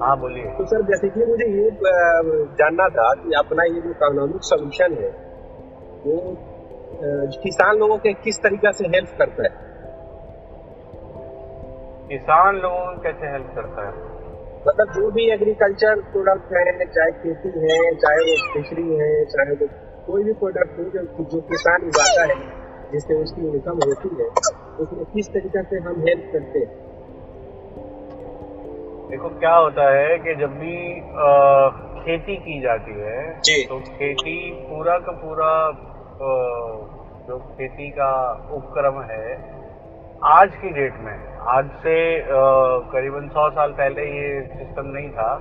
हाँ बोलिए। तो सर बेसिकली मुझे ये जानना था कि अपना ये जो इकोनॉमिक सोल्यूशन है वो किसान लोगों के किस तरीका से हेल्प करता है? किसान लोगों को कैसे हेल्प करता है? मतलब जो भी एग्रीकल्चर प्रोडक्ट है चाहे खेती है चाहे वो फिशरी है चाहे वो कोई भी प्रोडक्ट हो जो, जो किसान उगाता है जिससे उसकी इनकम होती है उसमें किस तरीके से हम हेल्प करते हैं? देखो क्या होता है कि जब भी आ, खेती की जाती है तो खेती पूरा का पूरा आ, जो खेती का उपक्रम है आज की डेट में आज से करीबन सौ साल पहले ये सिस्टम नहीं था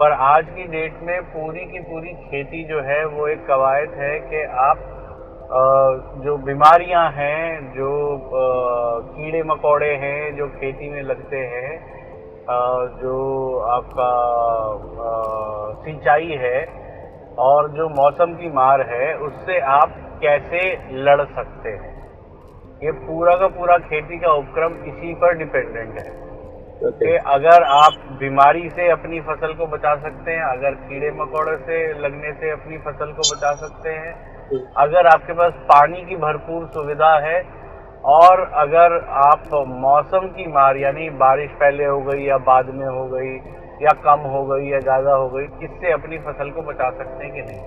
पर आज की डेट में पूरी की पूरी खेती जो है वो एक कवायद है कि आप जो बीमारियाँ हैं जो कीड़े मकोड़े हैं जो खेती में लगते हैं जो आपका सिंचाई है और जो मौसम की मार है उससे आप कैसे लड़ सकते हैं? ये पूरा का पूरा खेती का उपक्रम इसी पर डिपेंडेंट है। कि अगर आप बीमारी से अपनी फ़सल को बचा सकते हैं अगर कीड़े मकोड़े से लगने से अपनी फ़सल को बचा सकते हैं अगर आपके पास पानी की भरपूर सुविधा है और अगर आप मौसम की मार, यानी बारिश पहले हो गई या बाद में हो गई, या कम हो गई या ज़्यादा हो गई, इससे अपनी फ़सल को बचा सकते हैं कि नहीं?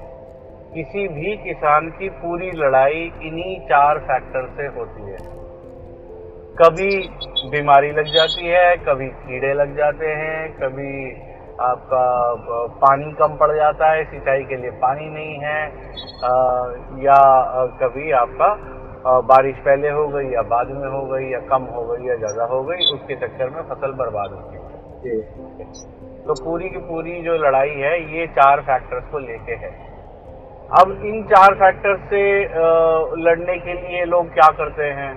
किसी भी किसान की पूरी लड़ाई इन्हीं चार फैक्टर से होती है। कभी बीमारी लग जाती है, कभी कीड़े लग जाते हैं, कभी आपका पानी कम पड़ जाता है, सिंचाई के लिए पानी नहीं है या कभी आपका बारिश पहले हो गई या बाद में हो गई या कम हो गई या ज़्यादा हो गई उसके चक्कर में फ़सल बर्बाद होती है। तो पूरी की पूरी जो लड़ाई है ये चार फैक्टर्स को लेके है। अब इन चार फैक्टर से लड़ने के लिए लोग क्या करते हैं?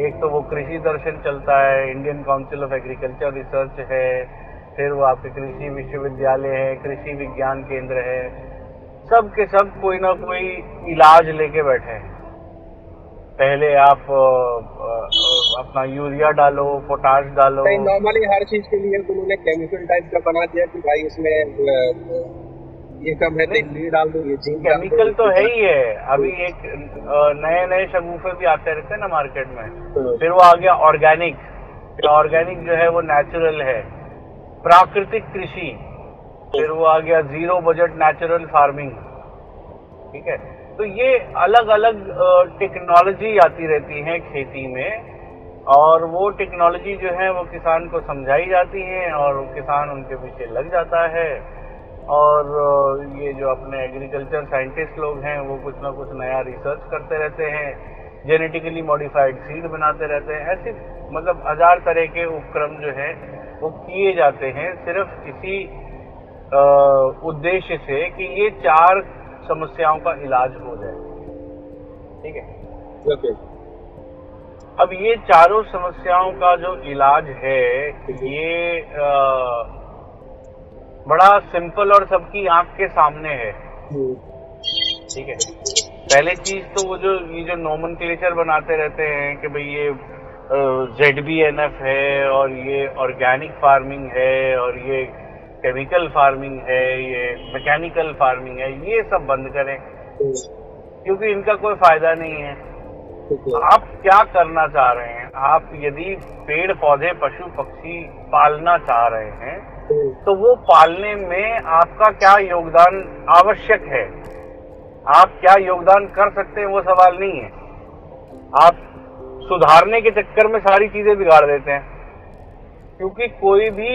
एक तो वो कृषि दर्शन चलता है Indian council of agriculture research है फिर वो आपके कृषि विश्वविद्यालय है कृषि विज्ञान केंद्र है सब के सब कोई ना कोई इलाज लेके बैठे हैं। पहले आप अपना यूरिया डालो पोटाश डालो। नॉर्मली हर चीज़ के लिए उन्होंने केमिकल टाइप का बना दिया कि भाई इसमें ये कम है तो डाल दो ये जिंक केमिकल तो है ही है। अभी एक नए नए शगुफे भी आते रहते हैं ना मार्केट में। हाँ। फिर वो आ गया ऑर्गेनिक ऑर्गेनिक जो है वो नेचुरल है। प्राकृतिक कृषि। फिर वो आ गया ज़ीरो बजट नेचुरल फ़ार्मिंग ठीक है? तो ये अलग अलग टेक्नोलॉजी आती रहती है खेती में, और वो टेक्नोलॉजी जो है वो किसान को समझाई जाती है और किसान उनके पीछे लग जाता है। और ये जो अपने एग्रीकल्चर साइंटिस्ट लोग हैं वो कुछ ना कुछ नया रिसर्च करते रहते हैं जेनेटिकली मॉडिफाइड सीड बनाते रहते हैं, ऐसे मतलब हज़ार तरह के उपक्रम जो है वो किए जाते हैं सिर्फ़ इसी उद्देश्य से कि ये चार समस्याओं का इलाज हो जाए। ठीक है? ओके। अब ये चारों समस्याओं का जो इलाज है ये आ, बड़ा सिंपल और सबकी आँख के सामने है। ठीक है? पहले चीज़ तो वो जो ये जो नॉमन क्लेचर बनाते रहते हैं कि भाई ये जेड बी एन एफ़ है और ये ऑर्गेनिक फ़ार्मिंग है और ये केमिकल फ़ार्मिंग है ये मैकेनिकल फ़ार्मिंग है ये सब बंद करें। क्योंकि इनका कोई फ़ायदा नहीं है। आप क्या करना चाह रहे हैं? आप यदि पेड़ पौधे पशु पक्षी पालना चाह रहे हैं तो वो पालने में आपका क्या योगदान आवश्यक है? आप क्या योगदान कर सकते हैं? वो सवाल नहीं है। आप सुधारने के चक्कर में सारी चीज़ें बिगाड़ देते हैं। क्योंकि कोई भी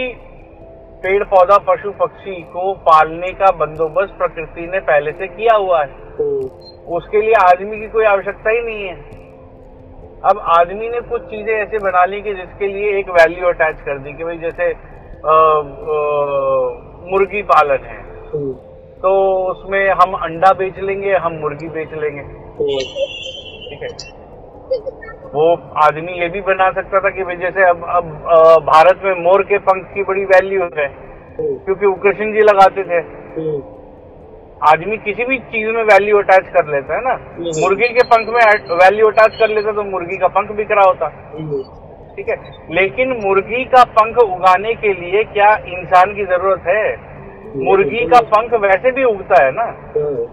पेड़ पौधा पशु पक्षी को पालने का बंदोबस्त प्रकृति ने पहले से किया हुआ है। उसके लिए आदमी की कोई आवश्यकता ही नहीं है। अब आदमी ने कुछ चीज़ें ऐसे बना ली कि जिसके लिए एक वैल्यू अटैच कर दी कि भाई जैसे मुर्गी पालन है। तो उसमें हम अंडा बेच लेंगे हम मुर्गी बेच लेंगे। ठीक है। वो आदमी ये भी बना सकता था कि भाई जैसे अब अब भारत में मोर के पंख की बड़ी वैल्यू है। क्योंकि वो कृष्ण जी लगाते थे। आदमी किसी भी चीज़ में वैल्यू अटैच कर लेता है ना। मुर्गी के पंख में वैल्यू अटैच कर लेता तो मुर्गी का पंख बिक रहा होता ठीक है? लेकिन मुर्गी का पंख उगाने के लिए क्या इंसान की ज़रूरत है? मुर्गी का पंख वैसे भी उगता है ना। हम्म,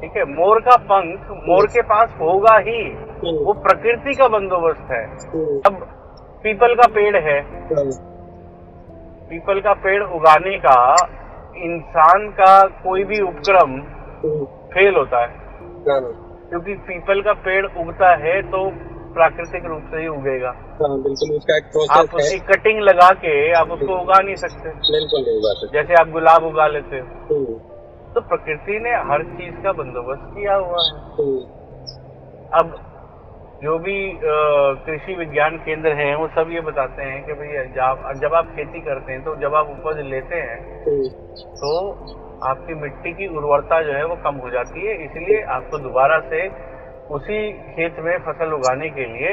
ठीक है मोर का पंख मोर के पास होगा ही। हम्म, वो प्रकृति का बंदोबस्त है। हम्म, अब पीपल का पेड़ है। हम्म, पीपल का पेड़ उगाने का इंसान का कोई भी उपक्रम फेल होता है। हाँ, क्योंकि पीपल का पेड़ उगता है तो प्राकृतिक रूप से ही उगेगा। हाँ, बिल्कुल उसका एक आप प्रोसेस उसकी कटिंग लगा के आप उसको उगा नहीं सकते। बिल्कुल नहीं बात है। जैसे आप गुलाब उगा लेते हो। तो प्रकृति ने हर चीज़ का बंदोबस्त किया हुआ है। अब जो भी कृषि विज्ञान केंद्र हैं, वो सब ये बताते हैं कि भैया जब जब आप खेती करते हैं तो जब आप उपज लेते हैं तो आपकी मिट्टी की उर्वरता जो है वो कम हो जाती है, इसलिए आपको दोबारा से उसी खेत में फ़सल उगाने के लिए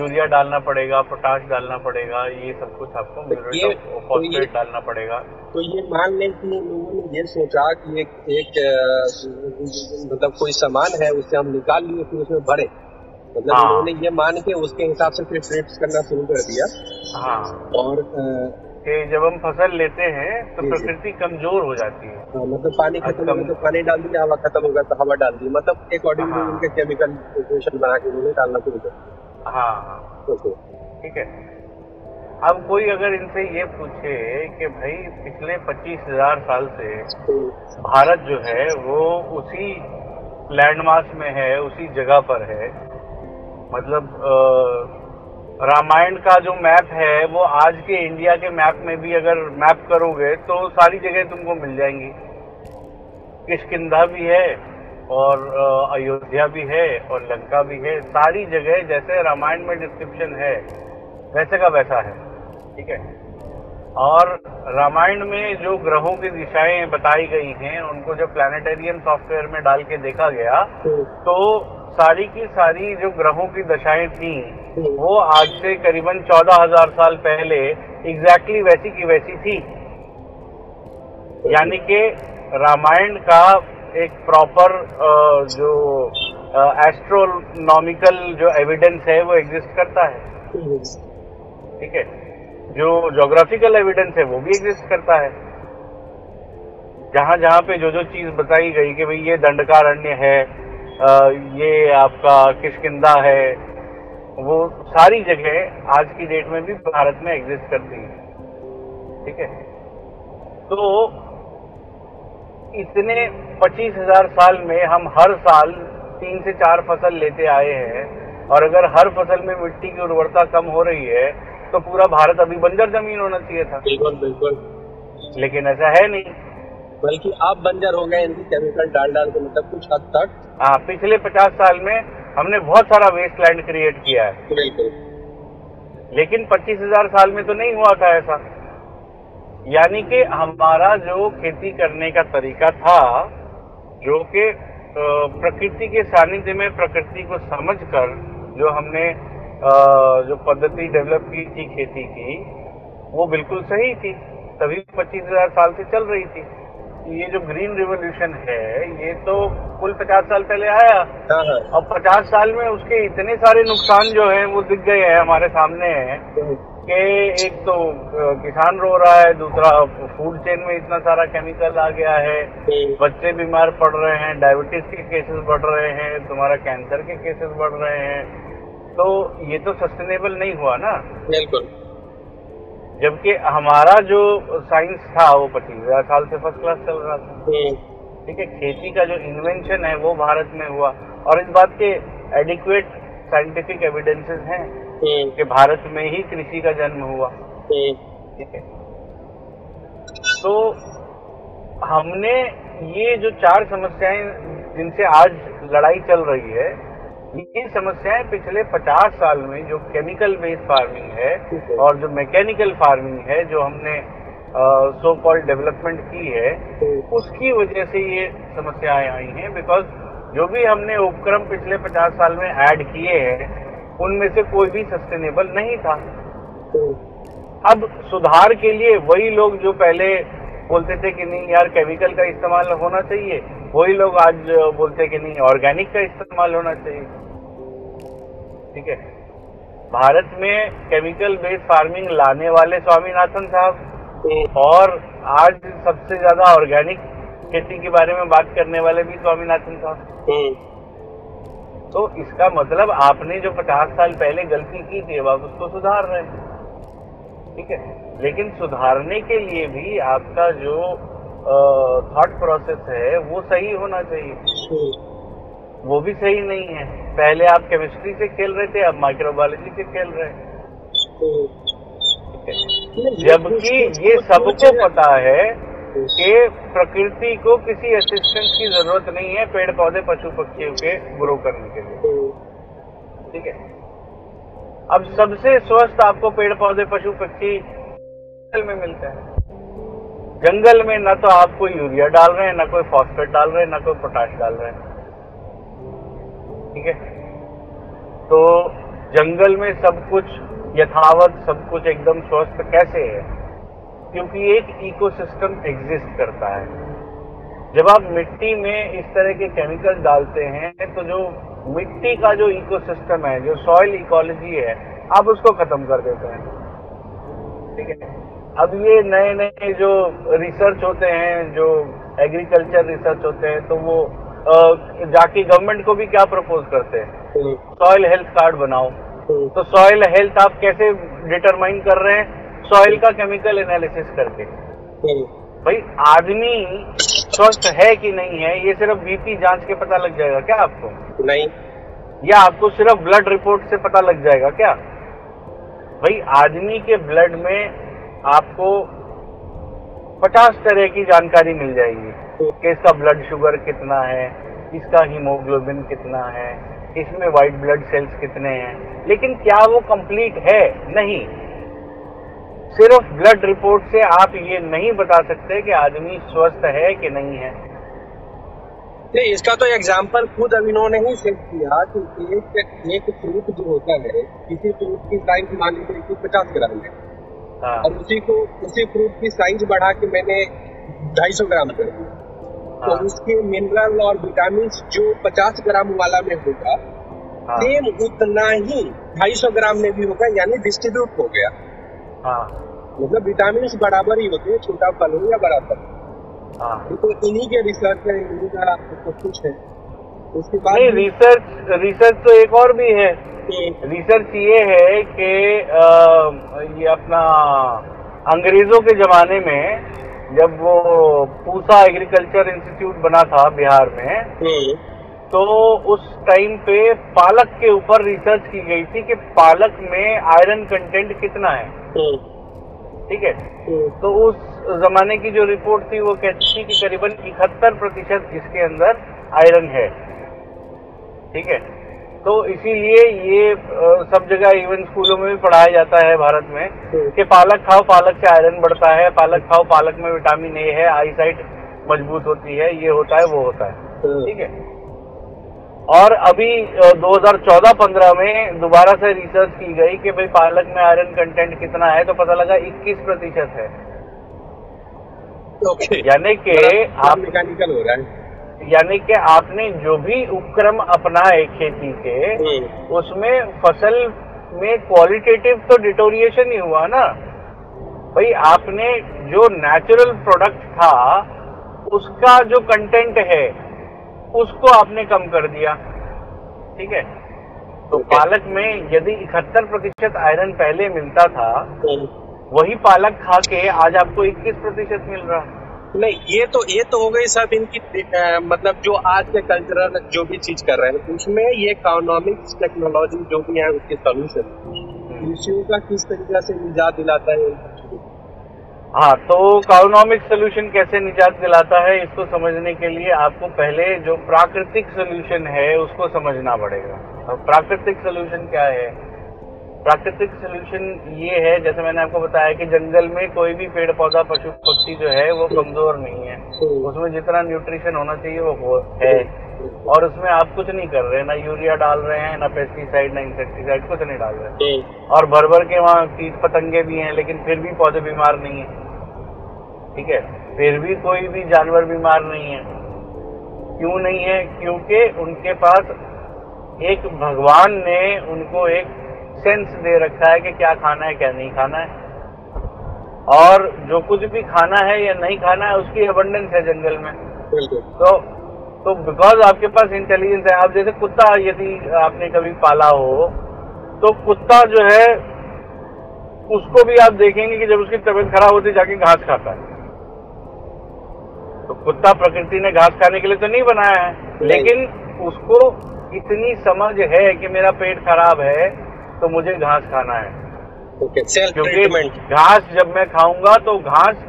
यूरिया डालना पड़ेगा पोटाश डालना पड़ेगा ये सब कुछ आपको ये- तो फॉस्फेट डालना पड़ेगा। तो ये मान लें कि लोगों ने ये सोचा कि एक एक मतलब कोई सामान है उससे हम निकाल लिए फिर उसमें भरे। मतलब हाँ। उन्होंने ये मान के उसके हिसाब से फिर ट्रेड्स करना शुरू कर दिया। हाँ। और अ, कि जब हम फ़सल लेते हैं तो। प्रकृति कमज़ोर हो जाती है। हाँ, मतलब पानी खत्म हो तो पानी डाल दिया हवा खत्म हो गया तो हवा डाल दी। मतलब अकॉर्डिंग हाँ। उनके केमिकल इक्वेशन बना के उन्होंने डालना शुरू कर हाँ हाँ। ठीक है। अब कोई अगर इनसे ये पूछे कि भाई पिछले पच्चीस हज़ार साल से तो भारत जो है वो उसी लैंडमार्क में है उसी जगह पर है। मतलब अ, रामायण का जो मैप है वो आज के इंडिया के मैप में भी अगर मैप करोगे तो सारी जगह तुमको मिल जाएँगी। किशकिंधा भी है और अयोध्या भी है और लंका भी है। सारी जगह जैसे रामायण में डिस्क्रिप्शन है वैसे का वैसा है। ठीक है? और रामायण में जो ग्रहों की दिशाएँ बताई गई हैं उनको जब प्लानिटेरियम सॉफ्टवेयर में डाल के देखा गया तो तो सारी की सारी जो ग्रहों की दशाएँ थी हम्म, वो आज से करीबन चौदह हज़ार साल पहले एग्जैक्टली वैसी की वैसी थी। यानी कि रामायण का एक प्रॉपर जो एस्ट्रोनॉमिकल जो एविडेंस है वो एग्जिस्ट करता है। हम्म, ठीक है? जो जोग्राफिकल एविडेंस है वो भी एग्जिस्ट करता है। जहाँ जहाँ पे जो जो चीज़ बताई गई कि भाई ये दंडकारण्य है ये आपका किशकिंदा है वो सारी जगह आज की डेट में भी भारत में एग्जिस्ट करती है। ठीक है? तो इतने पच्चीस हज़ार साल में हम हर साल तीन से चार फ़सल लेते आए हैं और अगर हर फ़सल में मिट्टी की उर्वरता कम हो रही है तो पूरा भारत अभी बंजर ज़मीन होना चाहिए था। बिल्कुल बिल्कुल। लेकिन ऐसा है नहीं। बल्कि आप बंजर हो गए इनकी केमिकल डाल डाल के मतलब कुछ हद तक। हाँ पिछले पचास साल में हमने बहुत सारा वेस्ट लैंड क्रिएट किया है। बिल्कुल। लेकिन पच्चीस हज़ार साल में तो नहीं हुआ था ऐसा। यानी कि हमारा जो खेती करने का तरीका था जो कि प्रकृति के सानिध्य में प्रकृति को समझकर जो हमने जो पद्धति डेवलप की थी खेती की वो बिल्कुल सही थी। तभी पच्चीस हज़ार साल से चल रही थी। ये जो ग्रीन रिवोल्यूशन है ये तो कुल पचास साल पहले आया। हाँ हाँ। और पचास साल में उसके इतने सारे नुकसान जो है वो दिख गए हैं हमारे सामने हैं हम्म, कि एक तो किसान रो रहा है दूसरा फ़ूड चेन में इतना सारा केमिकल आ गया है हम्म, बच्चे बीमार पड़ रहे हैं डायबिटीज़ के केसेस बढ़ रहे हैं तुम्हारा कैंसर के केसेस बढ़ रहे हैं। तो ये तो सस्टेनेबल नहीं हुआ ना। बिल्कुल। जबकि हमारा जो साइंस था वो पच्चीस हज़ार साल से फ़र्स्ट क्लास चल रहा था। ठीक है खेती का जो इन्वेंशन है वो भारत में हुआ। और इस बात के एडिक्वेट साइंटिफिक एविडेंसेस हैं कि भारत में ही कृषि का जन्म हुआ। ठीक है। तो हमने ये जो चार समस्याएँ जिनसे आज लड़ाई चल रही है ये समस्याएँ पिछले 50 साल में जो केमिकल बेस्ड फ़ार्मिंग है और जो मैकेनिकल फ़ार्मिंग है जो हमने सो कॉल डेवलपमेंट की है उसकी वजह से ये समस्याएँ आई हैं बिकॉज़ जो भी हमने उपक्रम पिछले 50 साल में ऐड किए हैं उनमें से कोई भी सस्टेनेबल नहीं था। अब सुधार के लिए वही लोग जो पहले बोलते थे कि नहीं यार केमिकल का इस्तेमाल होना चाहिए। वही लोग आज बोलते कि नहीं ऑर्गेनिक का इस्तेमाल होना चाहिए। ठीक है? भारत में केमिकल बेस्ड फ़ार्मिंग लाने वाले स्वामीनाथन साहब, और आज सबसे ज़्यादा ऑर्गेनिक खेती के बारे में बात करने वाले भी स्वामीनाथन साहब। तो इसका मतलब आपने जो पचास साल पहले गलती की थी, अब आप उसको सुधार रहे हैं। ठीक है? लेकिन सुधारने के लिए भी आपका जो थॉट प्रोसेस है वो सही होना चाहिए। वो भी सही नहीं है। पहले आप केमिस्ट्री से खेल रहे थे अब माइक्रोबायोलॉजी से खेल रहे हैं। जबकि ये सबको पता है कि प्रकृति को किसी असिस्टेंस की ज़रूरत नहीं है पेड़ पौधे पशु पक्षियों के ग्रो करने के लिए। ठीक है? अब सबसे स्वस्थ आपको पेड़ पौधे, पशु, पक्षी जंगल में मिलते हैं। जंगल में ना तो आप कोई यूरिया डाल रहे हैं, ना कोई फॉस्फेट डाल रहे हैं, ना कोई पोटाश डाल रहे हैं। ठीक है? तो जंगल में सब कुछ यथावत, सब कुछ एकदम स्वस्थ कैसे है? क्योंकि एक इकोसिस्टम एग्जिस्ट करता है। जब आप मिट्टी में इस तरह के केमिकल डालते हैं तो जो मिट्टी का जो इकोसिस्टम है जो सॉइल इकोलॉजी है आप उसको खत्म कर देते हैं। ठीक है? अब ये नए नए जो रिसर्च होते हैं जो एग्रीकल्चर रिसर्च होते हैं तो वो जाके गवर्नमेंट को भी क्या प्रपोज करते हैं? सॉइल हेल्थ कार्ड बनाओ। हम्म। तो सॉइल हेल्थ आप कैसे डिटरमाइन कर रहे हैं? सॉइल का केमिकल एनालिसिस करके। हम्म। भाई आदमी स्वस्थ है कि नहीं है ये सिर्फ़ बीपी जाँच के पता लग जाएगा क्या आपको? नहीं। या आपको सिर्फ़ ब्लड रिपोर्ट से पता लग जाएगा क्या? भाई आदमी के ब्लड में आपको पचास तरह की जानकारी मिल जाएगी कि इसका ब्लड शुगर कितना है इसका हीमोग्लोबिन कितना है इसमें व्हाइट ब्लड सेल्स कितने हैं। लेकिन क्या वो कंप्लीट है? नहीं। सिर्फ़ ब्लड रिपोर्ट से आप ये नहीं बता सकते कि आदमी स्वस्थ है कि नहीं है नहीं इसका तो एग्ज़ाम्पल खुद अभी इन्होंने ही सेट किया कि एक एक फ्रूट जो होता है किसी फ्रूट की साइज़ मान लीजिए पचास ग्राम है हाँ। और उसी को उसी फ्रूट की साइज़ बढ़ा के मैंने ढाई सौ ग्राम कर दी तो हाँ। उसके मिनरल और विटामिन जो पचास ग्राम वाला में होगा हाँ। सेम उतना ही ढाई सौ ग्राम में भी होगा यानी डिस्ट्रीब्यूट हो गया हाँ। मतलब विटामिन बराबर ही होते हैं छोटा फल हो या बड़ा फल हाँ। तो इन्हीं के रिसर्च है इन्हीं का सब कुछ है उसके बाद रिसर्च रिसर्च तो एक और भी है रिसर्च ये है कि ये अपना अंग्रेज़ों के जमाने में जब वो पूसा एग्रीकल्चर इंस्टीट्यूट बना था बिहार में हम्म। तो उस टाइम पे पालक के ऊपर रिसर्च की गई थी कि पालक में आयरन कंटेंट कितना है हम्म। ठीक है हम्म। तो उस जमाने की जो रिपोर्ट थी वो कहती थी कि करीबन इकहत्तर प्रतिशत इसके अंदर आयरन है ठीक है तो इसीलिए ये सब जगह इवन स्कूलों में भी पढ़ाया जाता है भारत में हम्म। कि पालक खाओ पालक से आयरन बढ़ता है पालक खाओ पालक में विटामिन ए है आईसाइट मज़बूत होती है ये होता है वो होता है। ठीक है और अभी 2014-15 में दोबारा से रिसर्च की गई कि भाई पालक में आयरन कंटेंट कितना है तो पता लगा 21 प्रतिशत है okay. यानी कि आप मैकेनिकल हो रहा है यानी कि आपने जो भी उपक्रम अपनाए खेती के हम्म। उसमें फ़सल में क्वालिटेटिव तो डिटोरिएशन ही हुआ ना भाई आपने जो नेचुरल प्रोडक्ट था उसका जो कंटेंट है उसको आपने कम कर दिया। ठीक है? तो okay. पालक में यदि इकहत्तर प्रतिशत आयरन पहले मिलता था हम्म। वही पालक खा के आज आपको 21 प्रतिशत मिल रहा। है नहीं ये तो ये तो हो गई सब इनकी आ, मतलब जो आज के कल्चरल जो भी चीज़ कर रहे हैं उसमें ये इकोनॉमिक्स टेक्नोलॉजी जो भी है उसके सोल्यूशन कृषियों का किस तरीके से निजात दिलाता है हाँ तो इकोनॉमिक सोल्यूशन कैसे निजात दिलाता है इसको समझने के लिए आपको पहले जो प्राकृतिक सोल्यूशन है उसको समझना पड़ेगा। प्राकृतिक सोल्यूशन क्या है? प्राकृतिक सोल्यूशन ये है जैसे मैंने आपको बताया कि जंगल में कोई भी पेड़ पौधा पशु पक्षी जो है वो कमज़ोर नहीं है। उसमें जितना न्यूट्रिशन होना चाहिए वो है और उसमें आप कुछ नहीं कर रहे ना यूरिया डाल रहे हैं ना पेस्टिसाइड ना इंसेक्टिसाइड कुछ नहीं डाल रहे। और भर भर के वहाँ कीट पतंगे भी हैं लेकिन फिर भी पौधे बीमार नहीं है। ठीक है? फिर भी कोई भी जानवर बीमार नहीं है। क्यों नहीं है? क्योंकि उनके पास एक भगवान ने उनको एक सेंस दे रखा है कि क्या खाना है क्या नहीं खाना है। और जो कुछ भी खाना है या नहीं खाना है उसकी अबंडेंस है जंगल में। तो तो बिकॉज़ आपके पास इंटेलिजेंस है आप जैसे कुत्ता यदि आपने कभी पाला हो तो कुत्ता जो है उसको भी आप देखेंगे कि जब उसकी तबीयत खराब होती जाके घास खाता है। तो कुत्ता प्रकृति ने घास खाने के लिए तो नहीं बनाया है। लेकिन उसको इतनी समझ है कि मेरा पेट खराब है तो मुझे घास खाना है। क्योंकि घास जब मैं खाऊँगा तो घास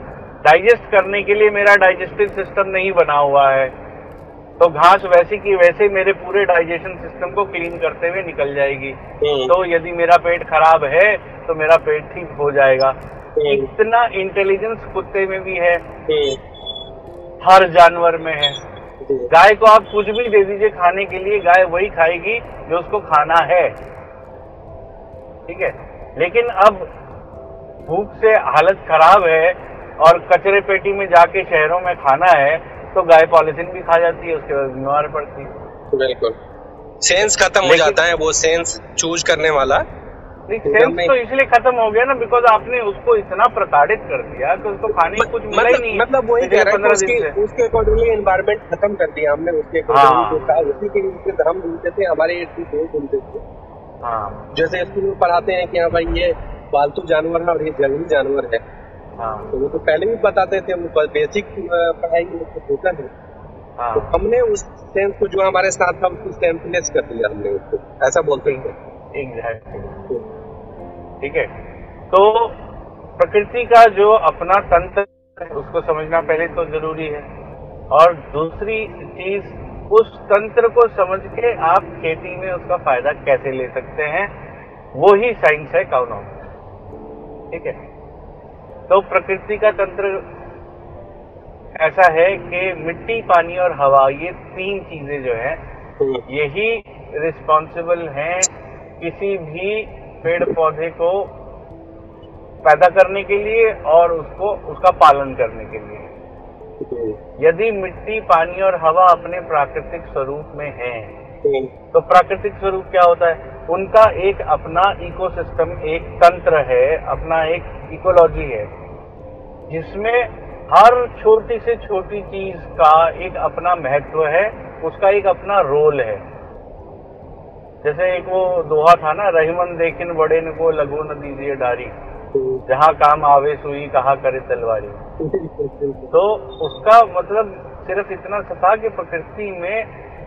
डाइजेस्ट करने के लिए मेरा डाइजेस्टिव सिस्टम नहीं बना हुआ है। तो घास वैसे की वैसे मेरे पूरे डाइजेशन सिस्टम को क्लीन करते हुए निकल जाएगी। हम्म। तो यदि मेरा पेट खराब है तो मेरा पेट ठीक हो जाएगा। हम्म। इतना इंटेलिजेंस कुत्ते में भी है। हम्म। हर जानवर में है। गाय को आप कुछ भी दे दीजिए खाने के लिए गाय वही खाएगी जो उसको खाना है। ठीक है? लेकिन अब भूख से हालत खराब है और कचरे पेटी में जाके शहरों में खाना है तो गाय पॉलिथीन भी खा जाती है उसके बाद बीमार पड़ती है। बिल्कुल। सेंस खत्म हो जाता है वो सेंस चूज़ करने वाला। सेंस तो इसलिए खत्म हो गया ना बिकॉज़ आपने उसको इतना प्रताड़ित कर दिया कि उसको खाने की कुछ मिला ही नहीं मतलब वही कह रहा है उसके उसके अकॉर्डिंगली एनवायरमेंट खत्म कर दिया हमने उसके अकॉर्डिंगली जो था उसी के नीचे हम ढूंढते थे हमारे दोस्त ढूंढते थे। हाँ। जैसे स्कूल में पढ़ाते हैं कि हाँ भाई ये पालतू जानवर है और ये जंगली जानवर है। हाँ। तो वो तो पहले भी बताते थे वो बेसिक पढ़ाई में तो होता है हाँ। तो हमने उस सेंस को जो हमारे साथ था उसको सेंसलेस कर दिया हमने उसको ऐसा बोलते हैं एग्जैक्टली ठीक है? तो प्रकृति का जो अपना तंत्र है उसको समझना पहले तो ज़रूरी है। और दूसरी चीज़ उस तंत्र को समझ के आप खेती में उसका फ़ायदा कैसे ले सकते हैं वो ही साइंस है इकोनॉमिक्स ठीक है? तो प्रकृति का तंत्र ऐसा है कि मिट्टी पानी और हवा ये तीन चीज़ें जो है। यही रिस्पॉन्सिबल हैं किसी भी पेड़ पौधे को पैदा करने के लिए और उसको, उसका पालन करने के लिए। यदि मिट्टी, पानी और हवा अपने प्राकृतिक स्वरूप में है तो प्राकृतिक स्वरूप क्या होता है? उनका एक अपना इकोसिस्टम एक तंत्र है, अपना एक इकोलॉजी है, जिसमें हर छोटी से छोटी चीज़ का एक अपना महत्व है, उसका एक अपना रोल है। जैसे एक वो दोहा था ना रहीमन देखिन बड़े ने को लगो न दीजिए डारी। जहाँ काम आवे सुई कहा करे तलवारी। तो उसका मतलब सिर्फ़ इतना सा था कि प्रकृति में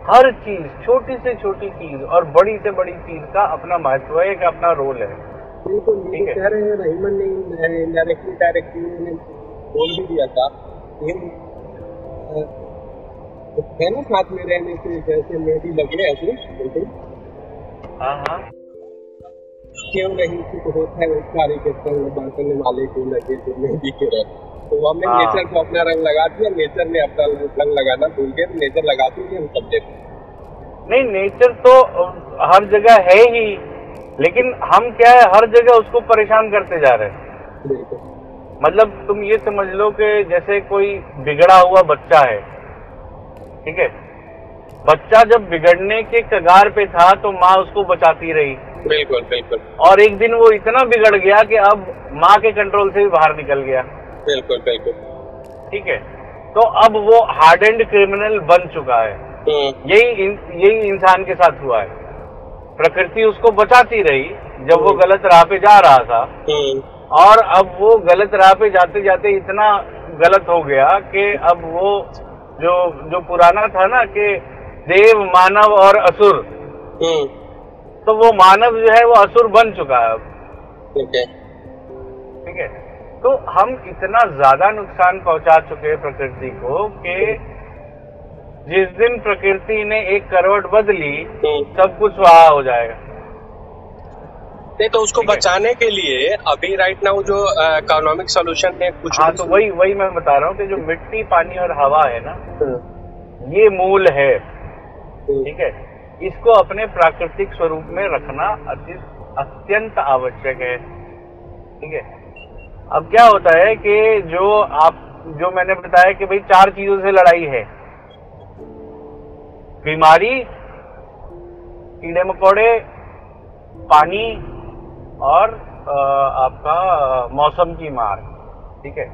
हर चीज़ छोटी से छोटी चीज़ और बड़ी से बड़ी चीज़ का अपना महत्व है कि अपना रोल है। है? कह रहे हैं रहीमन ने डायरेक्टली डायरेक्टली बोल भी दिया था। है ना साथ में रहने से जैसे मेहंदी लगे ऐसे बिल्कुल। क्यों नहीं? सुख होता है के संग वाले को लगे जो नहीं दिखे रहे। तो हमने हाँ। नेचर को अपना रंग लगा दिया नेचर ने अपना रंग लगाना भूल गए नेचर लगा दिए हम सब्जेक्ट नहीं नेचर तो हर जगह है ही लेकिन हम क्या है हर जगह उसको परेशान करते जा रहे हैं। मतलब तुम ये समझ लो कि जैसे कोई बिगड़ा हुआ बच्चा है ठीक है? बच्चा जब बिगड़ने के कगार पे था तो माँ उसको बचाती रही। बिल्कुल बिल्कुल। और एक दिन वो इतना बिगड़ गया कि अब माँ के कंट्रोल से भी बाहर निकल गया। बिल्कुल बिल्कुल। ठीक है? तो अब वो हार्ड एंड क्रिमिनल बन चुका है। हम्म। यही यही इंसान के साथ हुआ है। प्रकृति उसको बचाती रही जब वो हम्म। गलत राह पे जा रहा था। हम्म। और अब वो गलत राह पे जाते जाते इतना गलत हो गया कि अब वो जो जो पुराना था ना कि देव मानव और असुर। हम्म। तो वो मानव जो है वो असुर बन चुका है अब। ठीक है। ठीक है? तो हम इतना ज़्यादा नुकसान पहुँचा चुके हैं प्रकृति को कि जिस दिन प्रकृति ने एक करवट बदली हम्म। सब कुछ वहा हो जाएगा। नहीं तो उसको बचाने के लिए अभी राइट नाउ जो इकोनॉमिक सोल्यूशन है कुछ हाँ तो वही वही मैं बता रहा हूँ कि जो मिट्टी पानी और हवा है ना हम्म। ये मूल है। ठीक है? इसको अपने प्राकृतिक स्वरूप में रखना अति अत्यंत आवश्यक है। ठीक है? अब क्या होता है कि जो आप जो मैंने बताया कि भाई चार चीज़ों से लड़ाई है। बीमारी, कीड़े मकोड़े, पानी और आपका, मौसम की मार। ठीक है?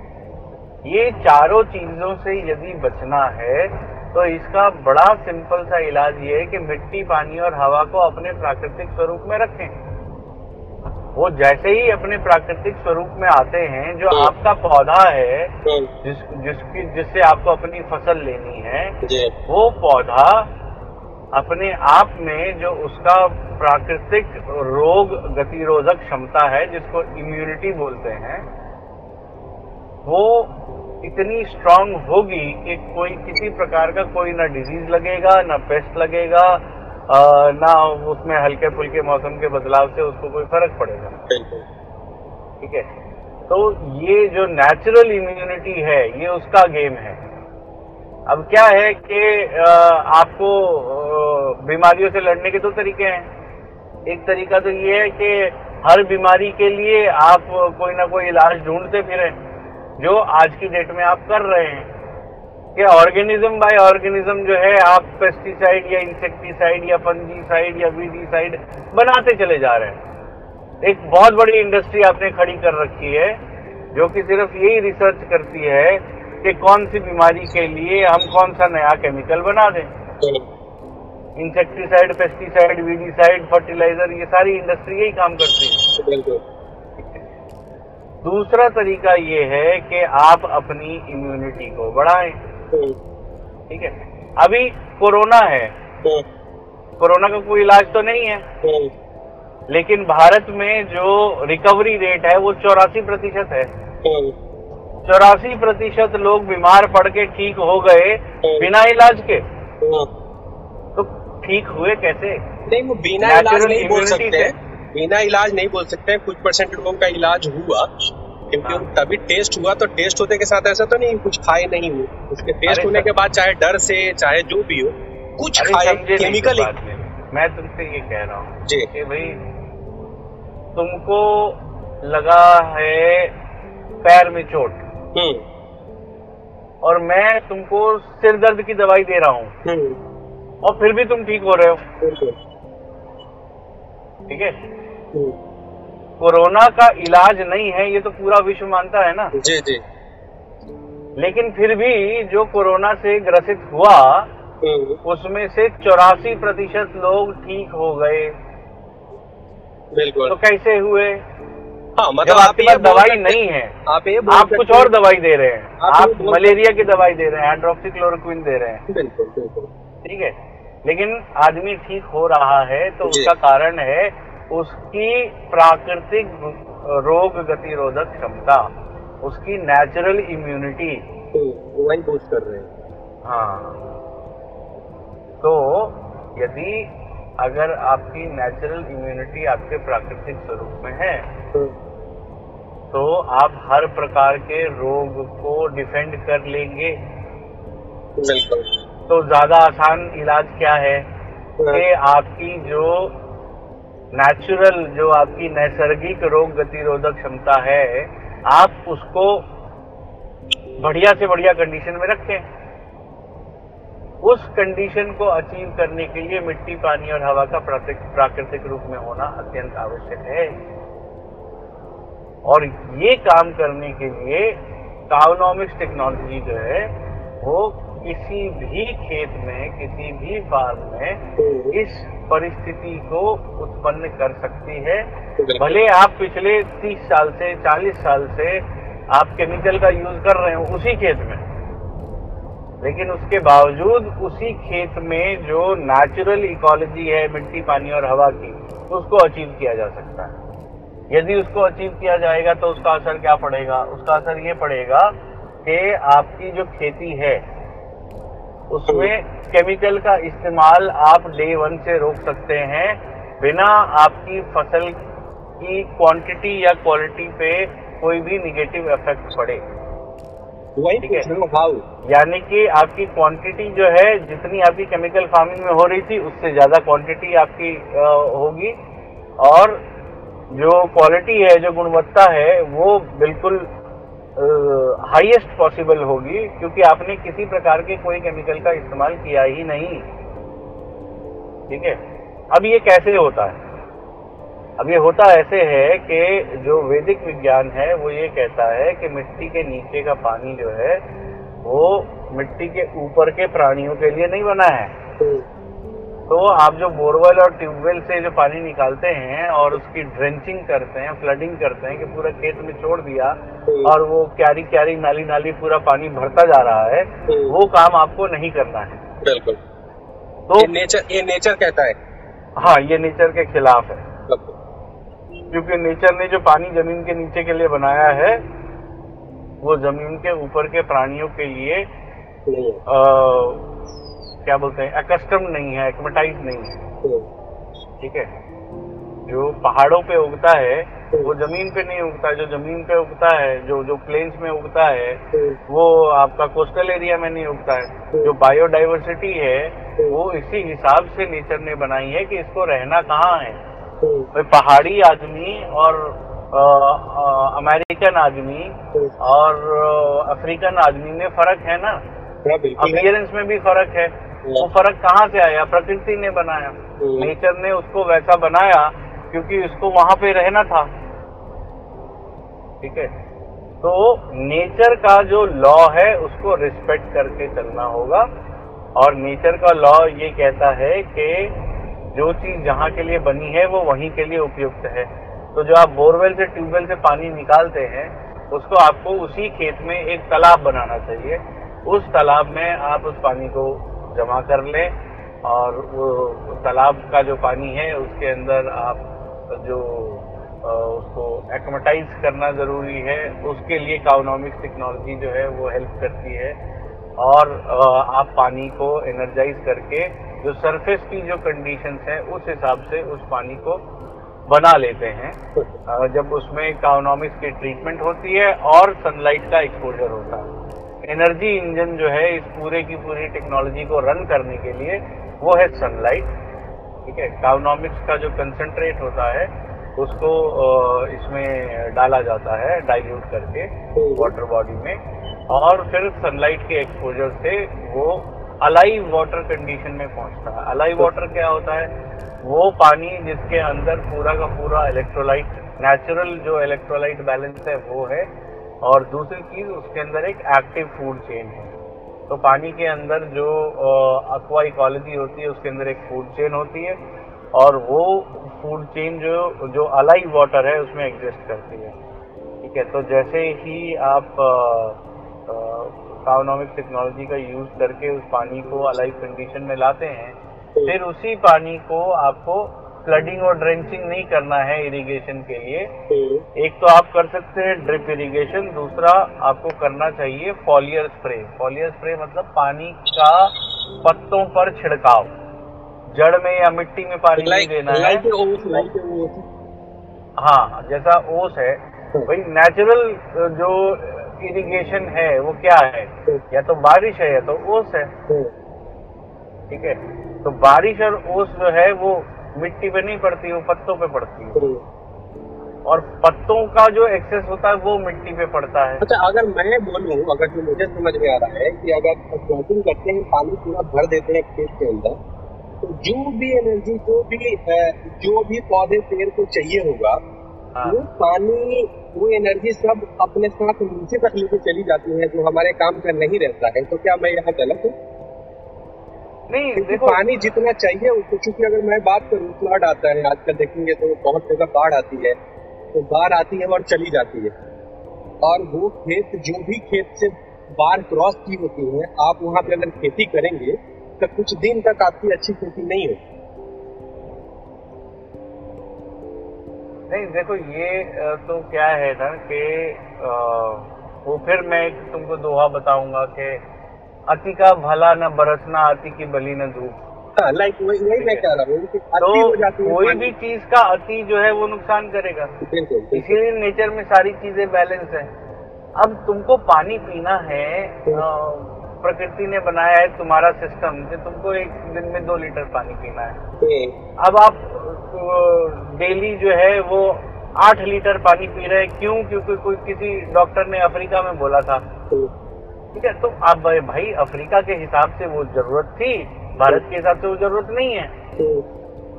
ये चारों चीज़ों से यदि बचना है तो इसका बड़ा सिंपल सा इलाज ये है कि मिट्टी पानी और हवा को अपने प्राकृतिक स्वरूप में रखें। वो जैसे ही अपने प्राकृतिक स्वरूप में आते हैं जो हम्म। आपका पौधा है हम्म, जिस जिसकी जिससे आपको अपनी फ़सल लेनी है वो पौधा अपने आप में जो उसका प्राकृतिक रोग गतिरोधक क्षमता है जिसको इम्यूनिटी बोलते हैं वो इतनी स्ट्रांग होगी कि कोई किसी प्रकार का कोई ना डिज़ीज़ लगेगा ना पेस्ट लगेगा अ, ना उसमें हल्के फुल्के मौसम के बदलाव से उसको कोई फ़र्क पड़ेगा। ठीक है? तो ये जो नेचुरल इम्यूनिटी है ये उसका गेम है। अब क्या है कि आपको बीमारियों से लड़ने के दो तरीके हैं। एक तरीका तो ये है कि हर बीमारी के लिए आप कोई ना कोई इलाज ढूंढते फिरें। जो आज की डेट में आप कर रहे हैं। कि ऑर्गेनिज्म बाय ऑर्गेनिज्म जो है, आप पेस्टिसाइड या इंसेक्टिसाइड या फंजीसाइड या वीडीसाइड बनाते चले जा रहे हैं। एक बहुत बड़ी इंडस्ट्री आपने खड़ी कर रखी है, जो कि सिर्फ़ यही रिसर्च करती है कि कौन सी बीमारी के लिए हम कौन सा नया केमिकल बना दें। इंसेक्टिसाइड पेस्टिसाइड वीडीसाइड फर्टिलाइज़र ये सारी इंडस्ट्री यही काम करती है। दूसरा तरीका ये है कि आप अपनी इम्यूनिटी को बढ़ाएँ। ठीक है? अभी कोरोना है। कोरोना का कोई इलाज तो नहीं है। लेकिन भारत में जो रिकवरी रेट है वो चौरासी प्रतिशत है। चौरासी प्रतिशत लोग बीमार पड़ के ठीक हो गए बिना इलाज के। हम्म। तो ठीक हुए कैसे? नहीं वो बिना इलाज नहीं बोल सकते। हैं बिना इलाज नहीं बोल सकते हैं कुछ परसेंट लोगों का इलाज हुआ क्योंकि। तभी टेस्ट हुआ तो टेस्ट होने के साथ ऐसा तो नहीं कुछ खाए नहीं हुए उसके टेस्ट होने के बाद चाहे डर से चाहे जो भी हो कुछ खाए केमिकल मैं तुमसे ये कह रहा हूँ जी। कि भाई तुमको लगा है पैर में चोट। हम्म। और मैं तुमको सिर दर्द की दवाई दे रहा हूँ। हम्म। और फिर भी तुम ठीक हो रहे हो। बिल्कुल। ठीक है? कोरोना का इलाज नहीं है ये तो पूरा विश्व मानता है ना। जी जी। लेकिन फिर भी जो कोरोना से ग्रसित हुआ हम्म, उसमें से चौरासी प्रतिशत लोग ठीक हो गए। बिल्कुल। तो कैसे हुए? हाँ मतलब आप आपके ये पास दवाई नहीं है आप ये आप कुछ और दवाई दे रहे हैं। आप आप मलेरिया की दवाई दे रहे हैं हाइड्रोक्सीक्लोरोक्विन दे रहे हैं। बिल्कुल बिल्कुल। ठीक है? लेकिन आदमी ठीक हो रहा है तो उसका कारण है उसकी प्राकृतिक रोग गतिरोधक क्षमता उसकी नेचुरल इम्यूनिटी हम्म, वही बूस्ट कर रहे हैं। हाँ। तो यदि अगर आपकी नेचुरल इम्यूनिटी आपके प्राकृतिक स्वरूप में है हम्म, तो आप हर प्रकार के रोग को डिफेंड कर लेंगे। बिल्कुल। तो ज़्यादा आसान इलाज क्या है? कि हाँ, आपकी जो नेचुरल जो आपकी नैसर्गिक रोग गतिरोधक क्षमता है, आप उसको बढ़िया से बढ़िया कंडीशन में रखें। उस कंडीशन को अचीव करने के लिए मिट्टी, पानी और हवा का प्राकृतिक रूप में होना अत्यंत आवश्यक है। और ये काम करने के लिए काउनॉमिक्स टेक्नोलॉजी जो है, वो किसी भी खेत में किसी भी फार्म में इस परिस्थिति को उत्पन्न कर सकती है। भले आप पिछले 30 साल से 40 साल से आप केमिकल का यूज़ कर रहे हो उसी खेत में लेकिन उसके बावजूद उसी खेत में जो नेचुरल इकोलॉजी है मिट्टी पानी और हवा की उसको अचीव किया जा सकता है। यदि उसको अचीव किया जाएगा तो उसका असर क्या पड़ेगा? उसका असर ये पड़ेगा कि आपकी जो खेती है उसमें केमिकल का इस्तेमाल आप डे वन से रोक सकते हैं बिना आपकी फ़सल की क्वांटिटी या क्वालिटी पे कोई भी निगेटिव इफ़ेक्ट पड़े। यानी कि आपकी क्वांटिटी जो है जितनी आपकी केमिकल फ़ार्मिंग में हो रही थी उससे ज़्यादा क्वांटिटी आपकी होगी। और जो क्वालिटी है जो गुणवत्ता है वो बिल्कुल हाईएस्ट पॉसिबल होगी, क्योंकि आपने किसी प्रकार के कोई केमिकल का इस्तेमाल किया ही नहीं। ठीक है? अब ये कैसे होता है? अब ये होता ऐसे है कि जो वैदिक विज्ञान है, वो ये कहता है कि मिट्टी के नीचे का पानी जो है, वो मिट्टी के ऊपर के प्राणियों के लिए नहीं बना है। तो आप जो बोरवेल और ट्यूबवेल से जो पानी निकालते हैं और उसकी ड्रेंचिंग करते हैं फ्लडिंग करते हैं कि पूरा खेत में छोड़ दिया और वो क्यारी क्यारी नाली नाली पूरा पानी भरता जा रहा है वो काम आपको नहीं करना है। बिल्कुल। तो ये नेचर ये नेचर कहता है? हाँ ये नेचर के खिलाफ है। क्योंकि नेचर ने जो पानी ज़मीन के नीचे के लिए बनाया है वो ज़मीन के ऊपर के प्राणियों के लिए आ, क्या बोलते हैं अकस्टम नहीं है एक्मेटाइज नहीं है। ठीक है? जो पहाड़ों पे उगता है वो ज़मीन पे नहीं उगता जो ज़मीन पे उगता है जो जो प्लेन्स में उगता है वो आपका कोस्टल एरिया में नहीं उगता है। जो बायोडाइवर्सिटी है वो इसी हिसाब से नेचर ने बनाई है कि इसको रहना कहाँ है। भाई पहाड़ी आदमी और अ, अ, अमेरिकन आदमी और अफ्रीकन आदमी में फ़र्क है ना? हाँ, अपियरेंस में भी फ़र्क है। वो फ़र्क कहाँ से आया? प्रकृति ने बनाया। नेचर ने उसको वैसा बनाया क्योंकि उसको वहाँ पे रहना था। ठीक है? तो नेचर का जो लॉ है उसको रिस्पेक्ट करके चलना होगा। और नेचर का लॉ ये कहता है कि जो चीज़ जहाँ के लिए बनी है वो वहीं के लिए उपयुक्त है। तो जो आप बोरवेल से ट्यूबवेल से पानी निकालते हैं उसको आपको उसी खेत में एक तालाब बनाना चाहिए। उस तालाब में आप उस पानी को जमा कर लें और वो तालाब का जो पानी है, उसके अंदर आप जो उसको एक्मेटाइज करना ज़रूरी है। उसके लिए काउनॉमिक्स टेक्नोलॉजी जो है, वो हेल्प करती है। और आप पानी को एनर्जाइज करके जो सरफेस की जो कंडीशंस हैं, उस हिसाब से उस पानी को बना लेते हैं। जब उसमें काउनॉमिक्स की ट्रीटमेंट होती है और सनलाइट का एक्सपोजर होता है। एनर्जी इंजन जो है इस पूरे की पूरी टेक्नोलॉजी को रन करने के लिए वो है सनलाइट ठीक है? काउनॉमिक्स का जो कंसंट्रेट होता है, उसको इसमें डाला जाता है डाइल्यूट करके वाटर बॉडी में। और फिर सनलाइट के एक्सपोजर से वो अलाइव वाटर कंडीशन में पहुँचता है। अलाइव वाटर क्या होता है? वो पानी जिसके अंदर पूरा का पूरा इलेक्ट्रोलाइट नेचुरल जो इलेक्ट्रोलाइट बैलेंस है, वो है और दूसरी चीज़ उसके अंदर एक एक्टिव फ़ूड चेन है। तो पानी के अंदर जो अक्वा इकोलॉजी होती है उसके अंदर एक फ़ूड चेन होती है और वो फ़ूड चेन जो जो अलाइव वाटर है उसमें एग्जिस्ट करती है। ठीक है तो जैसे ही आप काउनॉमिक टेक्नोलॉजी का यूज़ करके उस पानी को अलाइव कंडीशन में लाते हैं फिर उसी पानी को आपको फ्लडिंग और ड्रेंचिंग नहीं करना है इरिगेशन के लिए। एक तो आप कर सकते हैं ड्रिप इरिगेशन दूसरा आपको करना चाहिए फॉलियर स्प्रे फॉलियर स्प्रे मतलब पानी का पत्तों पर छिड़काव। जड़ में या मिट्टी में पानी नहीं देना है। हाँ जैसा ओस है। भाई नेचुरल जो इरिगेशन है वो क्या है? या तो बारिश है या तो ओस है। ठीक है? तो बारिश और ओस जो है वो मिट्टी पे नहीं पड़ती वो पत्तों पे पड़ती है। और पत्तों का जो एक्सेस होता है वो मिट्टी पे पड़ता है। अच्छा अगर मैं बोलूँ अगर जो मुझे समझ में आ रहा है कि अगर क्रॉपिंग करते हैं पानी पूरा भर देते हैं खेत के अंदर तो जो भी एनर्जी जो भी जो भी पौधे पेड़ को चाहिए होगा हाँ। वो पानी वो एनर्जी सब अपने साथ नीचे तक लेके चली जाती है जो हमारे काम का नहीं रहता है। तो क्या मैं यहाँ गलत हूँ? नहीं देखो पानी जितना चाहिए उसको चूँकि अगर मैं बात करूँ फ्लड आता है आजकल देखेंगे तो बहुत जगह बाढ़ आती है तो बाढ़ आती है और चली जाती है। और वो खेत जो भी खेत से बाढ़ क्रॉस की होती है आप वहाँ पे अगर खेती करेंगे तो कुछ दिन तक आपकी अच्छी खेती नहीं होगी। नहीं देखो ये तो क्या है ना कि वो फिर मैं तुमको दोहा बताऊँगा कि अति का भला न बरसना अति की बली न धूप। लाइक वही वही मैं कह रहा हूँ तो हो है कोई भी चीज़ का अति जो है वो नुकसान करेगा। इसीलिए नेचर में सारी चीज़ें बैलेंस है। अब तुमको पानी पीना है प्रकृति ने बनाया है तुम्हारा सिस्टम कि तुमको एक दिन में दो लीटर पानी पीना है। हम्म, अब आप डेली जो है वो आठ लीटर पानी पी रहे हैं। क्यों? क्योंकि कोई किसी डॉक्टर ने अफ्रीका में बोला था। हम्म, ठीक है तो अब भाई अफ्रीका के हिसाब से वो ज़रूरत थी, भारत के हिसाब से वो ज़रूरत नहीं है।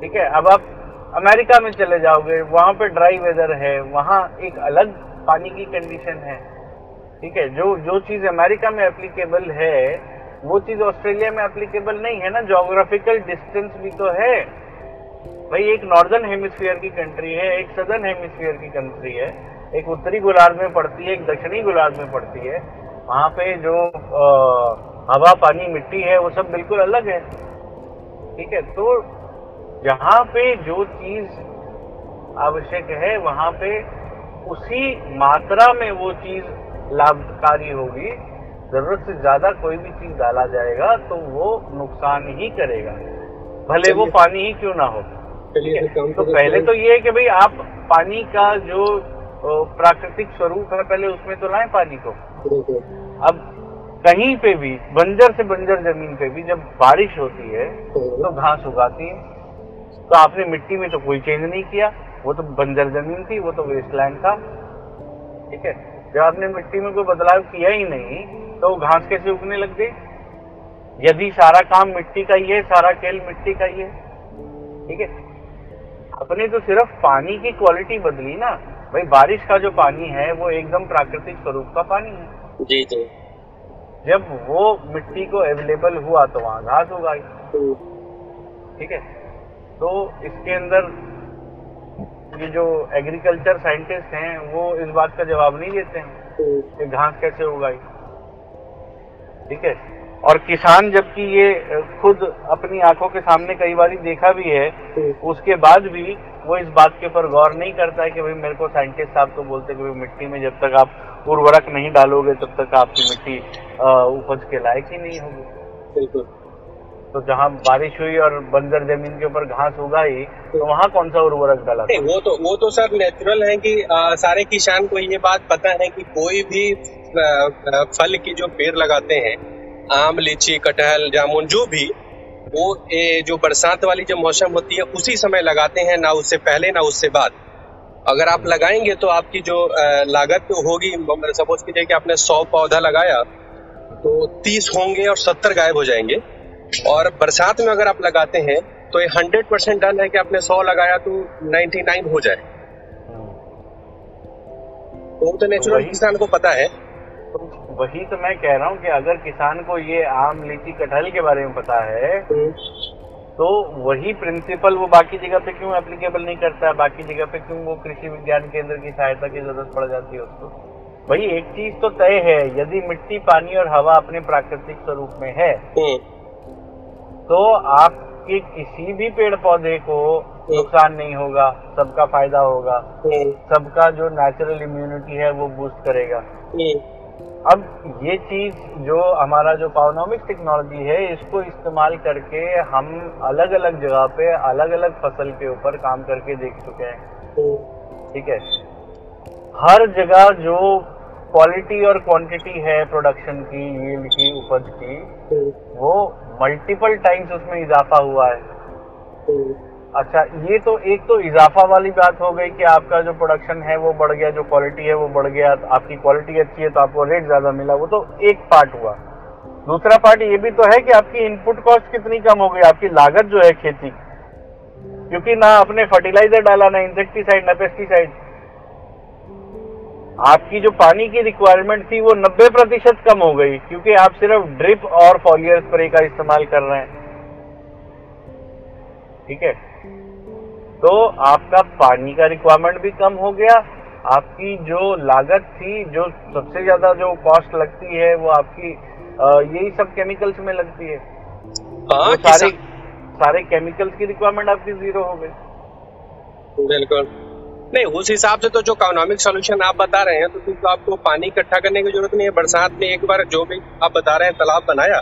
ठीक है, अब आप अमेरिका में चले जाओगे, वहाँ पे ड्राई वेदर है, वहाँ एक अलग पानी की कंडीशन है। ठीक है, जो जो चीज़ अमेरिका में एप्लीकेबल है, वो चीज़ ऑस्ट्रेलिया में एप्लीकेबल नहीं है ना जोग्राफिकल डिस्टेंस भी तो है। भाई, एक नॉर्दर्न हेमिस्फीयर की कंट्री है, एक सदर्न हेमिस्फीयर की कंट्री है, एक उत्तरी गोलार्ध में पड़ती है, एक दक्षिणी गोलार्ध में पड़ती है। वहाँ पे जो आ, हवा पानी मिट्टी है वो सब बिल्कुल अलग है। ठीक है तो जहाँ पे जो चीज़ आवश्यक है वहाँ पे उसी मात्रा में वो चीज़ लाभकारी होगी। ज़रूरत से ज़्यादा कोई भी चीज़ डाला जाएगा तो वो नुकसान ही करेगा। भले वो पानी ही क्यों ना हो। तो पहले तो ये है कि भाई आप पानी का जो प्राकृतिक स्वरूप है पहले उसमें तो लाएँ पानी को। अब कहीं पे भी बंजर से बंजर ज़मीन पे भी जब बारिश होती है तो घास उगाती है। तो आपने मिट्टी में तो कोई चेंज नहीं किया। वो तो बंजर ज़मीन थी वो तो वेस्टलैंड था। ठीक है? जब आपने मिट्टी में कोई बदलाव किया ही नहीं तो घास कैसे उगने लग गई? यदि सारा काम मिट्टी का ही है सारा खेल मिट्टी का ही है। ठीक है? अपने तो सिर्फ़ पानी की क्वालिटी बदली ना। भाई बारिश का जो पानी है वो एकदम प्राकृतिक स्वरूप का पानी है। जी जी। जब वो मिट्टी को अवेलेबल हुआ तो वहाँ घास उगाई। हम्म। ठीक है? तो इसके अंदर ये जो एग्रीकल्चर साइंटिस्ट हैं वो इस बात का जवाब नहीं देते हैं हम्म। कि घास कैसे उगाई। ठीक है? और किसान जबकि ये खुद अपनी आँखों के सामने कई बार देखा भी है उसके बाद भी वो इस बात के ऊपर गौर नहीं करता है कि भाई मेरे को साइंटिस्ट साहब तो बोलते कि भाई मिट्टी में जब तक आप उर्वरक नहीं डालोगे तब तक आपकी मिट्टी उपज के लायक ही नहीं होगी। बिल्कुल। तो जहाँ बारिश हुई और बंजर ज़मीन के ऊपर घास उगा ही तो वहाँ कौन सा उर्वरक डाला वो तो वो तो सर नेचुरल है कि आ, सारे किसान को ये बात पता है कि कोई भी आ, फल की जो पेड़ लगाते हैं आम लीची कटहल जामुन जो भी वो ए, जो बरसात वाली जो मौसम होती है उसी समय लगाते हैं ना उससे पहले ना उससे बाद। अगर आप लगाएँगे तो आपकी जो लागत होगी सपोज़ कीजिए कि आपने सौ पौधा लगाया तो तीस होंगे और सत्तर गायब हो जाएँगे। और बरसात में अगर आप लगाते हैं तो ये हंड्रेड परसेंट डन है कि आपने सौ लगाया तो नाइन्टी नाइन हो जाए। तो तो नेचुरल किसान को पता है। वही तो मैं कह रहा हूँ कि अगर किसान को ये आम, लीची, कटहल के बारे में पता है तो वही प्रिंसिपल वो बाकी जगह पे क्यों एप्लीकेबल नहीं करता? है बाकी जगह पे क्यों वो कृषि विज्ञान केंद्र की सहायता की ज़रूरत पड़ जाती है उसको? भाई एक चीज़ तो तय है, यदि मिट्टी, पानी और हवा अपने प्राकृतिक स्वरूप में है तो आपके किसी भी पेड़ पौधे को नुकसान नहीं होगा, सबका फ़ायदा होगा। सबका जो नेचुरल इम्यूनिटी है वो बूस्ट करेगा। अब ये चीज़ जो हमारा जो पावनोमिक्स टेक्नोलॉजी है, इसको इस्तेमाल करके हम अलग अलग जगह पे अलग अलग फ़सल के ऊपर काम करके देख चुके हैं। ठीक है? हर जगह जो क्वालिटी और क्वांटिटी है प्रोडक्शन की यील्ड की, उपज की, वो मल्टीपल टाइम्स उसमें इजाफा हुआ है। अच्छा ये तो एक तो इजाफा वाली बात हो गई कि आपका जो प्रोडक्शन है वो बढ़ गया, जो क्वालिटी है वो बढ़ गया, आपकी क्वालिटी अच्छी है तो आपको रेट ज़्यादा मिला, वो तो एक पार्ट हुआ। दूसरा पार्ट ये भी तो है कि आपकी इनपुट कॉस्ट कितनी कम हो गई, आपकी लागत जो है खेती। क्योंकि ना आपने फर्टिलाइज़र डाला, ना इंसेक्टिसाइड ना पेस्टिसाइड आपकी जो पानी की रिक्वायरमेंट थी वो 90 प्रतिशत कम हो गई, क्योंकि आप सिर्फ़ ड्रिप और फॉलियर स्प्रे का इस्तेमाल कर रहे हैं। ठीक है? तो आपका पानी का रिक्वायरमेंट भी कम हो गया। आपकी जो लागत थी जो सबसे ज़्यादा जो कॉस्ट लगती है वो आपकी यही सब केमिकल्स में लगती है। हाँ, तो सारे सारे केमिकल्स की रिक्वायरमेंट आपकी ज़ीरो हो गई। बिल्कुल। नहीं उस हिसाब से तो जो इकोनॉमिक सोल्यूशन आप बता रहे हैं तो, तो आपको पानी इकट्ठा करने की ज़रूरत नहीं है। बरसात में एक बार जो भी आप बता रहे हैं तालाब बनाया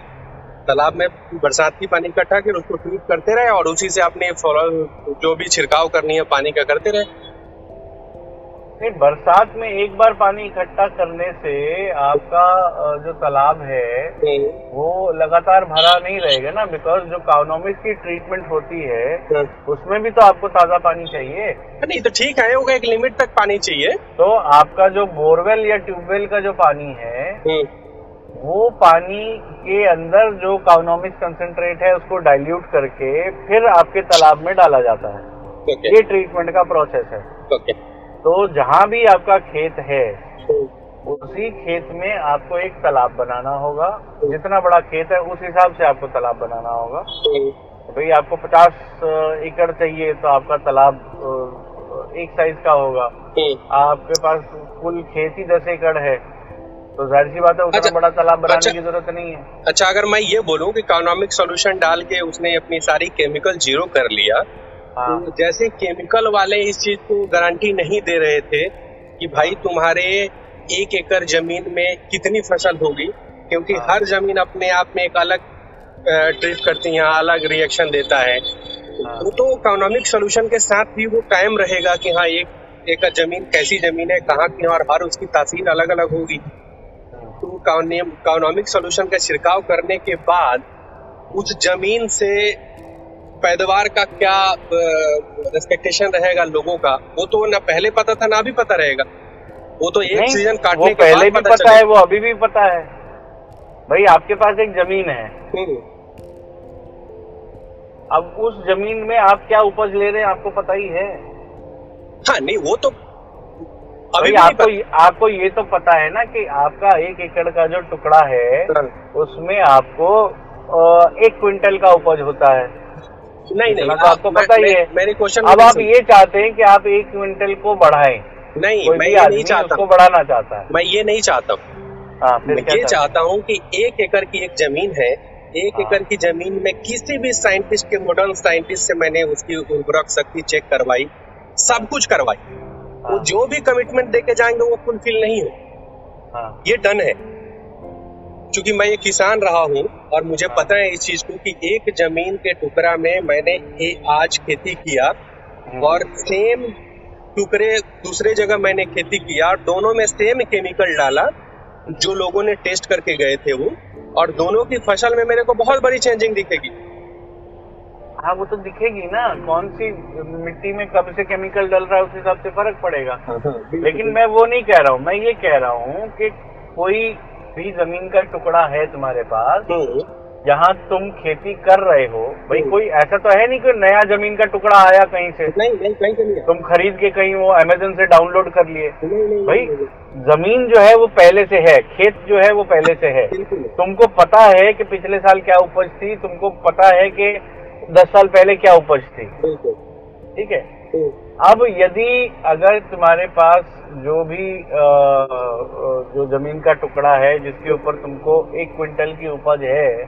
तालाब में बरसात की पानी इकट्ठा कर उसको ट्रीट करते रहे और उसी से अपने जो भी छिड़काव करनी है पानी का करते रहे नहीं बरसात में एक बार पानी इकट्ठा करने से आपका जो तालाब है। वो लगातार भरा नहीं रहेगा ना बिकॉज़ जो काउनोमिक्स की ट्रीटमेंट होती है हम्म। उसमें भी तो आपको ताज़ा पानी चाहिए नहीं तो ठीक है होगा एक लिमिट तक पानी चाहिए तो आपका जो बोरवेल या ट्यूबवेल का जो पानी है हम्म। वो पानी के अंदर जो काउनोमिक कंसेंट्रेट है उसको डाइल्यूट करके फिर आपके तालाब में डाला जाता है। Okay. ये ट्रीटमेंट का प्रोसेस है। ओके तो जहाँ भी आपका खेत है उसी खेत में आपको एक तालाब बनाना होगा। जितना बड़ा खेत है उस हिसाब से आपको तालाब बनाना होगा। भाई आपको 50 एकड़ चाहिए तो आपका तालाब एक साइज़ का होगा। आपके पास कुल खेत ही दस एकड़ है। तो ज़ाहिर सी बात है उतना अच्छा, बड़ा तालाब बनाने अच्छा, की ज़रूरत नहीं है अच्छा अगर मैं ये बोलूँ कि इकोनॉमिक सोल्यूशन डाल के उसने अपनी सारी केमिकल ज़ीरो कर लिया हाँ। तो जैसे केमिकल वाले इस चीज़ को गारंटी नहीं दे रहे थे कि भाई तुम्हारे एक एकड़ ज़मीन में कितनी फ़सल होगी क्योंकि हाँ। हर ज़मीन अपने आप में एक अलग ट्रीट करती है अलग रिएक्शन देता है हाँ। तो इकोनॉमिक सोल्यूशन के साथ भी वो कायम रहेगा कि हाँ एक एकड़ ज़मीन कैसी ज़मीन है कहाँ की और हर उसकी तासीर अलग अलग होगी तो इकोनॉमिक सोल्यूशन का छिड़काव करने के बाद उस ज़मीन से पैदावार का क्या रेस्पेक्टेशन रहेगा लोगों का? वो तो ना पहले पता था ना भी पता रहेगा। वो तो एक सीज़न काटने के पहले भी पता, पता है वो अभी भी पता है। भाई आपके पास एक ज़मीन है। हम्म। अब उस ज़मीन में आप क्या उपज ले रहे हैं आपको पता ही है। हाँ नहीं वो तो अभी आपको आपको ये तो पता है ना कि आपका एक एकड़ का जो टुकड़ा है हाँ। उसमें आपको एक क्विंटल का उपज होता है। नहीं नहीं तो आपको पता ही है। मेरी क्वेश्चन अब आप ये चाहते हैं कि आप एक क्विंटल को बढ़ाएँ। नहीं मैं ये नहीं चाहता। उसको बढ़ाना चाहता है। मैं ये नहीं चाहता। हूँ मैं ये चाहता हूँ? कि एक एकड़ की एक ज़मीन है। एक हाँ। एकड़ की ज़मीन में किसी भी साइंटिस्ट के मॉडर्न साइंटिस्ट से मैंने उसकी उर्वरक शक्ति चेक करवाई सब कुछ करवाई। वो जो भी कमिटमेंट देके जाएँगे वो फुलफिल नहीं हो हाँ। ये डन है क्योंकि मैं ये किसान रहा हूँ और मुझे हाँ। पता है इस चीज़ को कि एक ज़मीन के टुकड़ा में मैंने ए, आज खेती किया हम्म। और सेम टुकड़े दूसरे जगह मैंने खेती किया और दोनों में सेम केमिकल डाला जो लोगों ने टेस्ट करके गए थे वो और दोनों की फ़सल में मेरे को बहुत बड़ी चेंजिंग दिखेगी हाँ वो तो दिखेगी ना। कौन सी मिट्टी में कब से केमिकल डल रहा है उस हिसाब से फ़र्क पड़ेगा। हाँ, हाँ, लेकिन मैं वो नहीं कह रहा हूँ। मैं ये कह रहा हूँ कि कोई भी ज़मीन का टुकड़ा है तुम्हारे पास हम्म। जहाँ तुम खेती कर रहे हो भाई। कोई ऐसा तो है नहीं कि नया ज़मीन का टुकड़ा आया कहीं से। नहीं नहीं कहीं से नहीं। तुम खरीद के कहीं वो अमेजोन से डाउनलोड कर लिए। भाई ज़मीन जो है वो पहले से है खेत जो है वो पहले से है। तुमको पता है कि पिछले साल क्या उपज थी तुमको पता है कि दस साल पहले क्या उपज थी? ठीक है। अब यदि अगर तुम्हारे पास जो भी आ, जो ज़मीन का टुकड़ा है जिसके ऊपर तुमको एक क्विंटल की उपज है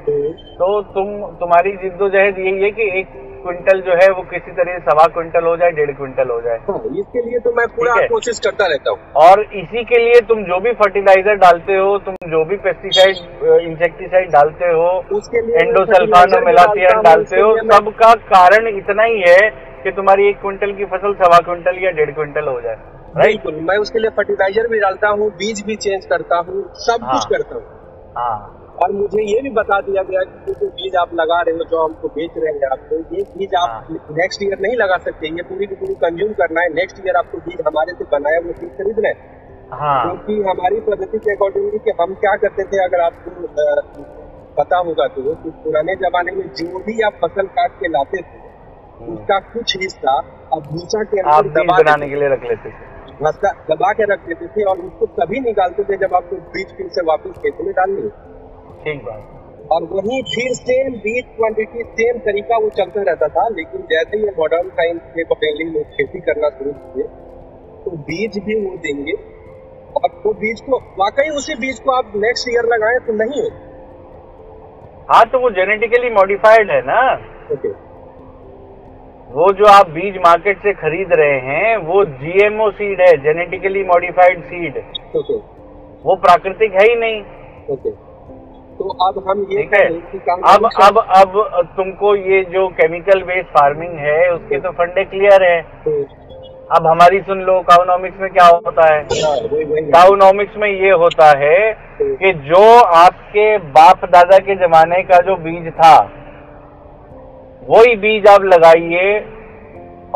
तो तुम तुम्हारी जिद्दोजहद यही है कि एक क्विंटल जो है वो किसी तरह सवा क्विंटल हो जाए डेढ़ क्विंटल हो जाए। हाँ, इसके लिए तो मैं पूरा कोशिश करता रहता हूँ। और इसी के लिए तुम जो भी फर्टिलाइज़र डालते हो तुम जो भी पेस्टिसाइड इंसेक्टिसाइड डालते हो उसके लिए एंडोसल्फान मिलाथियन डालते हो सबका कारण इतना ही है कि तुम्हारी एक क्विंटल की फ़सल सवा क्विंटल या डेढ़ क्विंटल हो जाए बिल्कुल मैं उसके लिए फर्टिलाइज़र भी डालता हूँ बीज भी चेंज करता हूँ सब हाँ, कुछ करता हूँ। हाँ। और मुझे ये भी बता दिया गया कि जो बीज आप लगा रहे हो जो हमको बेच रहे हैं आपको ये बीज आप नेक्स्ट ईयर नहीं लगा सकते ये पूरी की पूरी कंज्यूम करना है। नेक्स्ट ईयर आपको बीज हमारे से बनाया वो बीज खरीद रहे हाँ। क्योंकि हमारी पद्धति के अकॉर्डिंगली कि हम क्या करते थे अगर आपको पता होगा तो पुराने जमाने में जो भी आप फ़सल काट के लाते थे उसका कुछ हिस्सा अब भूसा के अंदर दबा बनाने के लिए रख लेते थे। दबा के रख देते थे और उसको तभी निकालते थे जब आपको बीज फिर से वापस खेत में डालनी। ठीक बात और वही फिर सेम बीज क्वांटिटी सेम तरीका वो चलता रहता था लेकिन जैसे ही मॉडर्न साइंस के पटेली लोग खेती करना शुरू किए तो बीज भी वो देंगे। और वो तो बीज को वाकई उसी बीज को आप नेक्स्ट ईयर लगाए तो नहीं हो। हाँ तो वो जेनेटिकली मॉडिफाइड है ना। Okay okay. वो जो आप बीज मार्केट से खरीद रहे हैं वो जीएमओ सीड है जेनेटिकली मॉडिफाइड सीड वो प्राकृतिक है ही नहीं। ओके तो अब हम ये ठीक है। अब अब अब तुमको ये जो केमिकल बेस्ड फ़ार्मिंग है उसके तो फंडे क्लियर है। अब हमारी सुन लो काउनॉमिक्स में क्या होता है? काउनॉमिक्स में ये होता है कि जो आपके बाप दादा के जमाने का जो बीज था वही बीज आप लगाइए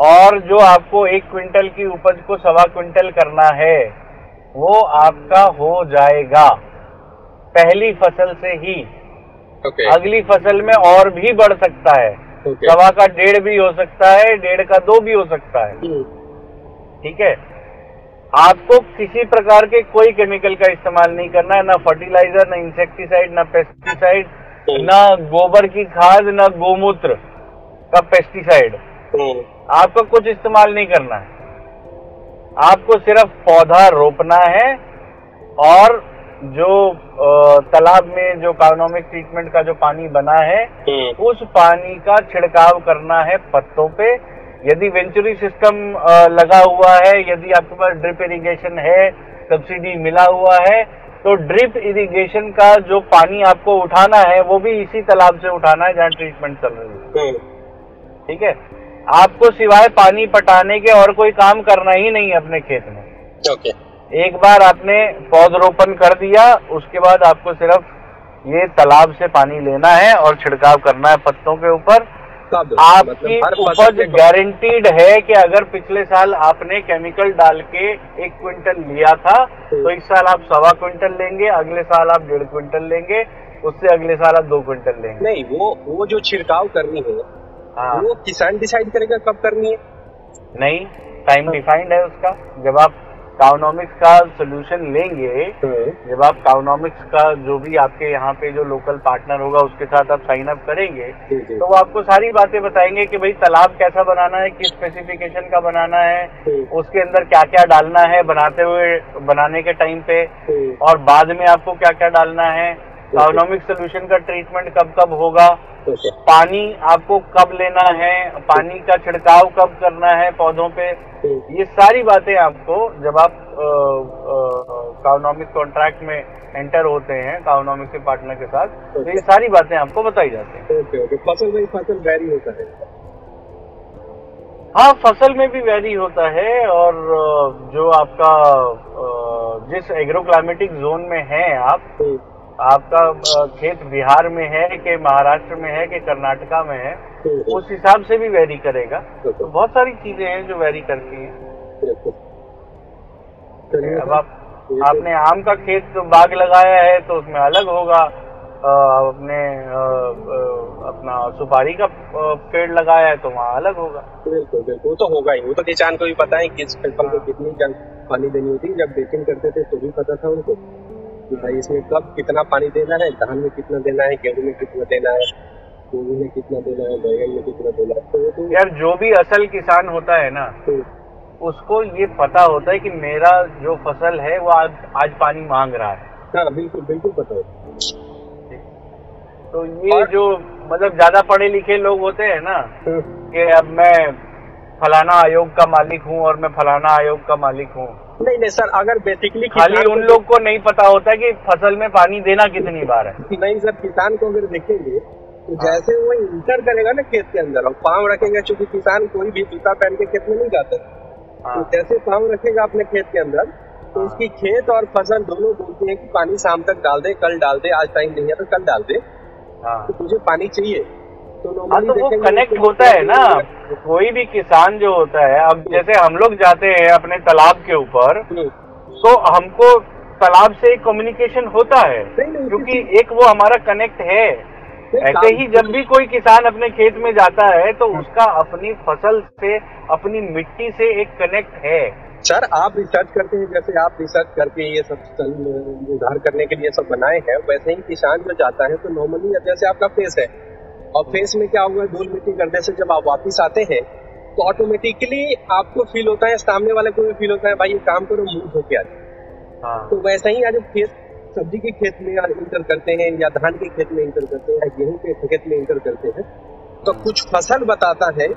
और जो आपको एक क्विंटल की उपज को सवा क्विंटल करना है वो आपका हो जाएगा। पहली फ़सल से ही okay. अगली फ़सल में और भी बढ़ सकता है okay. सवा का डेढ़ भी हो सकता है डेढ़ का दो भी हो सकता है हम्म। ठीक है आपको किसी प्रकार के कोई केमिकल का इस्तेमाल नहीं करना है ना फर्टिलाइज़र ना इंसेक्टिसाइड ना पेस्टिसाइड ना गोबर की खाद ना गोमूत्र का पेस्टिसाइड हम्म। आपको कुछ इस्तेमाल नहीं करना है आपको सिर्फ़ पौधा रोपना है और जो तालाब में जो कार्नोमिक ट्रीटमेंट का जो पानी बना है हम्म। उस पानी का छिड़काव करना है पत्तों पे। यदि वेंचुरी सिस्टम लगा हुआ है यदि आपके पास ड्रिप इरिगेशन है सब्सिडी मिला हुआ है तो ड्रिप इरिगेशन का जो पानी आपको उठाना है वो भी इसी तालाब से उठाना है जहाँ ट्रीटमेंट चल रही है। हम्म। ठीक है? आपको सिवाय पानी पटाने के और कोई काम करना ही नहीं अपने खेत में। ओके। एक बार आपने पौधरोपण कर दिया उसके बाद आपको सिर्फ़ ये तालाब से पानी लेना है और छिड़काव करना है पत्तों के ऊपर। आपकी मतलब उपज गारंटीड है कि अगर पिछले साल आपने केमिकल डाल के एक क्विंटल लिया था तो इस साल आप सवा क्विंटल लेंगे अगले साल आप डेढ़ क्विंटल लेंगे उससे अगले साल आप दो क्विंटल लेंगे। नहीं वो वो जो छिड़काव करनी है हाँ। वो किसान डिसाइड करेगा कब करनी है? नहीं टाइम डिफाइंड है उसका। जब आप काउनॉमिक्स का सोल्यूशन लेंगे जब आप काउनॉमिक्स का जो भी आपके यहाँ पे जो लोकल पार्टनर होगा उसके साथ आप साइन अप करेंगे। तो वो आपको सारी बातें बताएँगे कि भाई तालाब कैसा बनाना है किस स्पेसिफिकेशन का बनाना है हम्म, उसके अंदर क्या क्या डालना है बनाते हुए बनाने के टाइम पे हम्म, और बाद में आपको क्या क्या डालना है काउनॉमिक सोल्यूशन का ट्रीटमेंट कब कब होगा? पानी आपको कब लेना है? पानी का छिड़काव कब करना है पौधों पे? ये सारी बातें आपको जब आप काउनॉमिक कॉन्ट्रैक्ट में एंटर होते हैं काउनॉमिक के पार्टनर के साथ तो ये सारी बातें आपको बताई जाती है। ओके ओके फ़सल में फ़सल वैरी होता है? हाँ फ़सल में भी वैरी होता है और जो आपका जिस एग्रोक्लाइमेटिक जोन में है आप आपका खेत बिहार में है कि महाराष्ट्र में है कि कर्नाटका में है हम्म, उस हिसाब से भी वेरी करेगा। तो बहुत सारी चीज़ें हैं जो वेरी करती हैं। अब आप तो- आपने आम का खेत तो बाग लगाया है तो उसमें अलग होगा। आपने अ, अ, अपना सुपारी का पेड़ लगाया है तो वहाँ अलग होगा। बिल्कुल बिल्कुल। वो तो होगा ही। वो तो किसान को भी पता है किस फ़सल को कितनी जल पानी देनी होती है। जब बेचिंग करते थे तो भी पता था उनको। कि भाई इसमें कब कितना पानी देना है धान में कितना देना है गेहूँ में कितना देना है गोभी में कितना देना है बैगन में कितना देना है तो तो यार जो भी असल किसान होता है ना हम्म, उसको ये पता होता है कि मेरा जो फ़सल है वो आज आज पानी मांग रहा है। हाँ बिल्कुल बिल्कुल पता है। तो ये जो मतलब ज़्यादा पढ़े लिखे लोग होते हैं ना हम्म, कि अब मैं फलाना आयोग का मालिक हूँ और मैं फलाना आयोग का मालिक हूँ। नहीं नहीं सर अगर बेसिकली खाली उन लोग को नहीं पता होता कि फ़सल में पानी देना कितनी बार है। नहीं सर किसान को अगर देखेंगे तो हाँ। जैसे वो इंटर करेगा ना खेत के अंदर और पाँव रखेगा क्योंकि किसान कोई भी जूता पहन के खेत में नहीं जाता। तो हाँ जैसे पाँव रखेगा अपने खेत के अंदर तो हाँ। उसकी खेत और फ़सल दोनों बोलती है कि पानी शाम तक डाल दे कल डाल दे आज टाइम नहीं है तो कल डाल दे। तो तुझे पानी चाहिए। तो हाँ तो वो कनेक्ट तो- होता है ना। कोई भी किसान जो होता है अब जैसे हम लोग जाते हैं अपने तालाब के ऊपर तो हमको तालाब से एक कम्युनिकेशन होता है क्योंकि एक वो हमारा कनेक्ट है। ऐसे ही जब भी कोई किसान अपने खेत में जाता है तो उसका अपनी फ़सल से अपनी मिट्टी से एक कनेक्ट है। सर आप रिसर्च करते हैं जैसे आप रिसर्च करके ये सब उधार करने के लिए सब बनाए हैं वैसे ही किसान जो जाता है तो नॉर्मली जैसे आपका फेस है और फेस में क्या हुआ धूल मिट्टी करने से जब आप वापिस आते हैं तो ऑटोमेटिकली आपको फील होता है सामने वाले को भी फील होता है भाई ये काम करो मुँह धो के आ हाँ। तो वैसा ही आज खेत सब्ज़ी के खेत में इंटर करते हैं या धान के खेत में इंटर करते हैं या गेहूँ के खेत में इंटर करते हैं तो कुछ फ़सल बताता है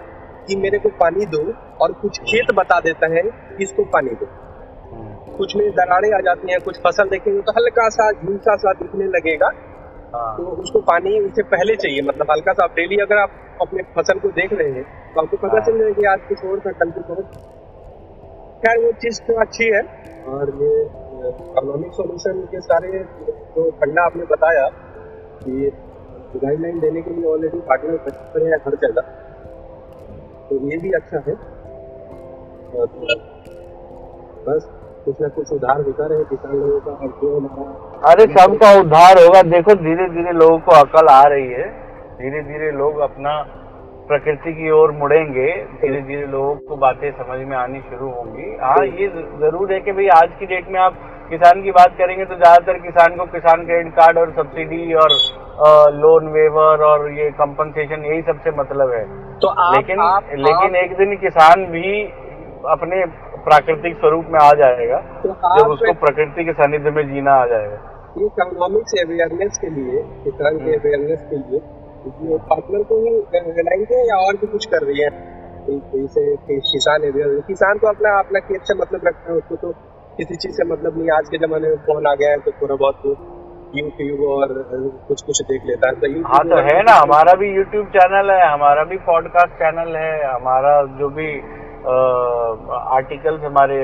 कि मेरे को पानी दो और कुछ खेत बता देता है इसको पानी दो। हम्म, कुछ में दरारें आ जाती हैं कुछ फ़सल देखेंगे तो हल्का सा झुलसा सा दिखने लगेगा। तो उसको पानी उससे पहले चाहिए मतलब हल्का सा आप डेली अगर आप अपने फ़सल को देख रहे हैं तो आपको पता हाँ। चल जाएगा कि आज कुछ और था कल कुछ और खैर वो चीज़ तो अच्छी है। और ये इकोनॉमिक सॉल्यूशन के सारे जो फंडा आपने बताया कि गाइडलाइन देने के लिए ऑलरेडी पार्टनर रजिस्टर है हर जगह तो ये भी अच्छा है। और बस कुछ ना कुछ उधार होता रहे किसान लोगों का और जो हमारा अरे सबका उद्धार होगा। देखो धीरे धीरे लोगों को अकल आ रही है। धीरे धीरे लोग अपना प्रकृति की ओर मुड़ेंगे। धीरे धीरे लोगों को बातें समझ में आनी शुरू होंगी। हाँ ये ज़रूर है कि भाई आज की डेट में आप किसान की बात करेंगे तो ज़्यादातर किसान को किसान क्रेडिट कार्ड और सब्सिडी और लोन वेवर और ये कंपनसेशन यही सबसे मतलब है। तो आप, लेकिन आप, लेकिन आप, एक दिन किसान भी अपने प्राकृतिक स्वरूप में आ जाएगा तो जब उसको प्रकृति के सानिध्य में जीना आ जाएगा। ये इकोनॉमिक्स अवेयरनेस के लिए किसान के अवेयरनेस के लिए पार्टनर को ही लगाएँगे या और भी कुछ कर रही है? जैसे किसान अवेयर किसान तो अपना अपना खेत से मतलब रखते हैं उसको तो किसी चीज़ से मतलब नहीं आज के जमाने में फ़ोन आ गया है तो थोड़ा बहुत यूट्यूब और कुछ कुछ देख लेता है तो हाँ तो है ना हमारा भी यूट्यूब चैनल है हमारा भी पॉडकास्ट चैनल है हमारा जो भी आर्टिकल्स हमारे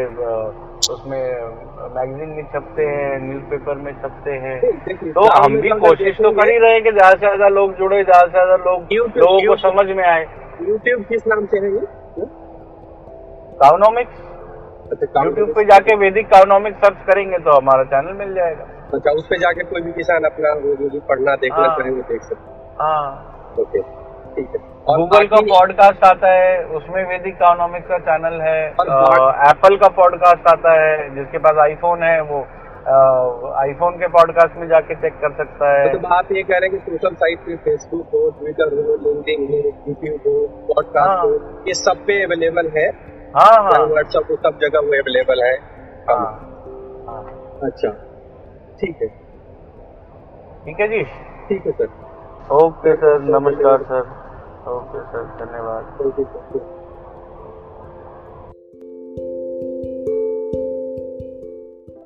उसमें मैगजीन में छपते हैं न्यूज़पेपर में छपते हैं। तो हम भी कोशिश तो कर ही रहे हैं कि ज़्यादा से ज़्यादा लोग जुड़े ज़्यादा से ज़्यादा लोग लोगों को समझ में आए। यूट्यूब किस नाम से है ये? काउनोमिक्स यूट्यूब पे जाके वैदिक काउनोमिक्स सर्च करेंगे तो हमारा चैनल मिल जाएगा। अच्छा उस पे जाके कोई भी किसान अपना वो जो भी पढ़ना देखना चाहे वो देख सकते हाँ। ओके ठीक है। गूगल का पॉडकास्ट आता है उसमें वैदिक इकोनॉमिक्स का चैनल है एप्पल का पॉडकास्ट आता है जिसके पास आईफोन है वो आईफोन के पॉडकास्ट में जाके चेक कर सकता है। तो आप ये कह रहे हैं कि सोशल साइट पे फेसबुक हो ट्विटर हो लिंक्डइन हो यूट्यूब हो पॉडकास्ट हाँ। हो। ये सब पे अवेलेबल है? हाँ हाँ। व्हाट्सएप हो सब जगह वो अवेलेबल है? हाँ। हाँ। अच्छा। ठीक है। ठीक है जी। ठीक है सर ओके सर नमस्कार सर ओके सर धन्यवाद। Okay sir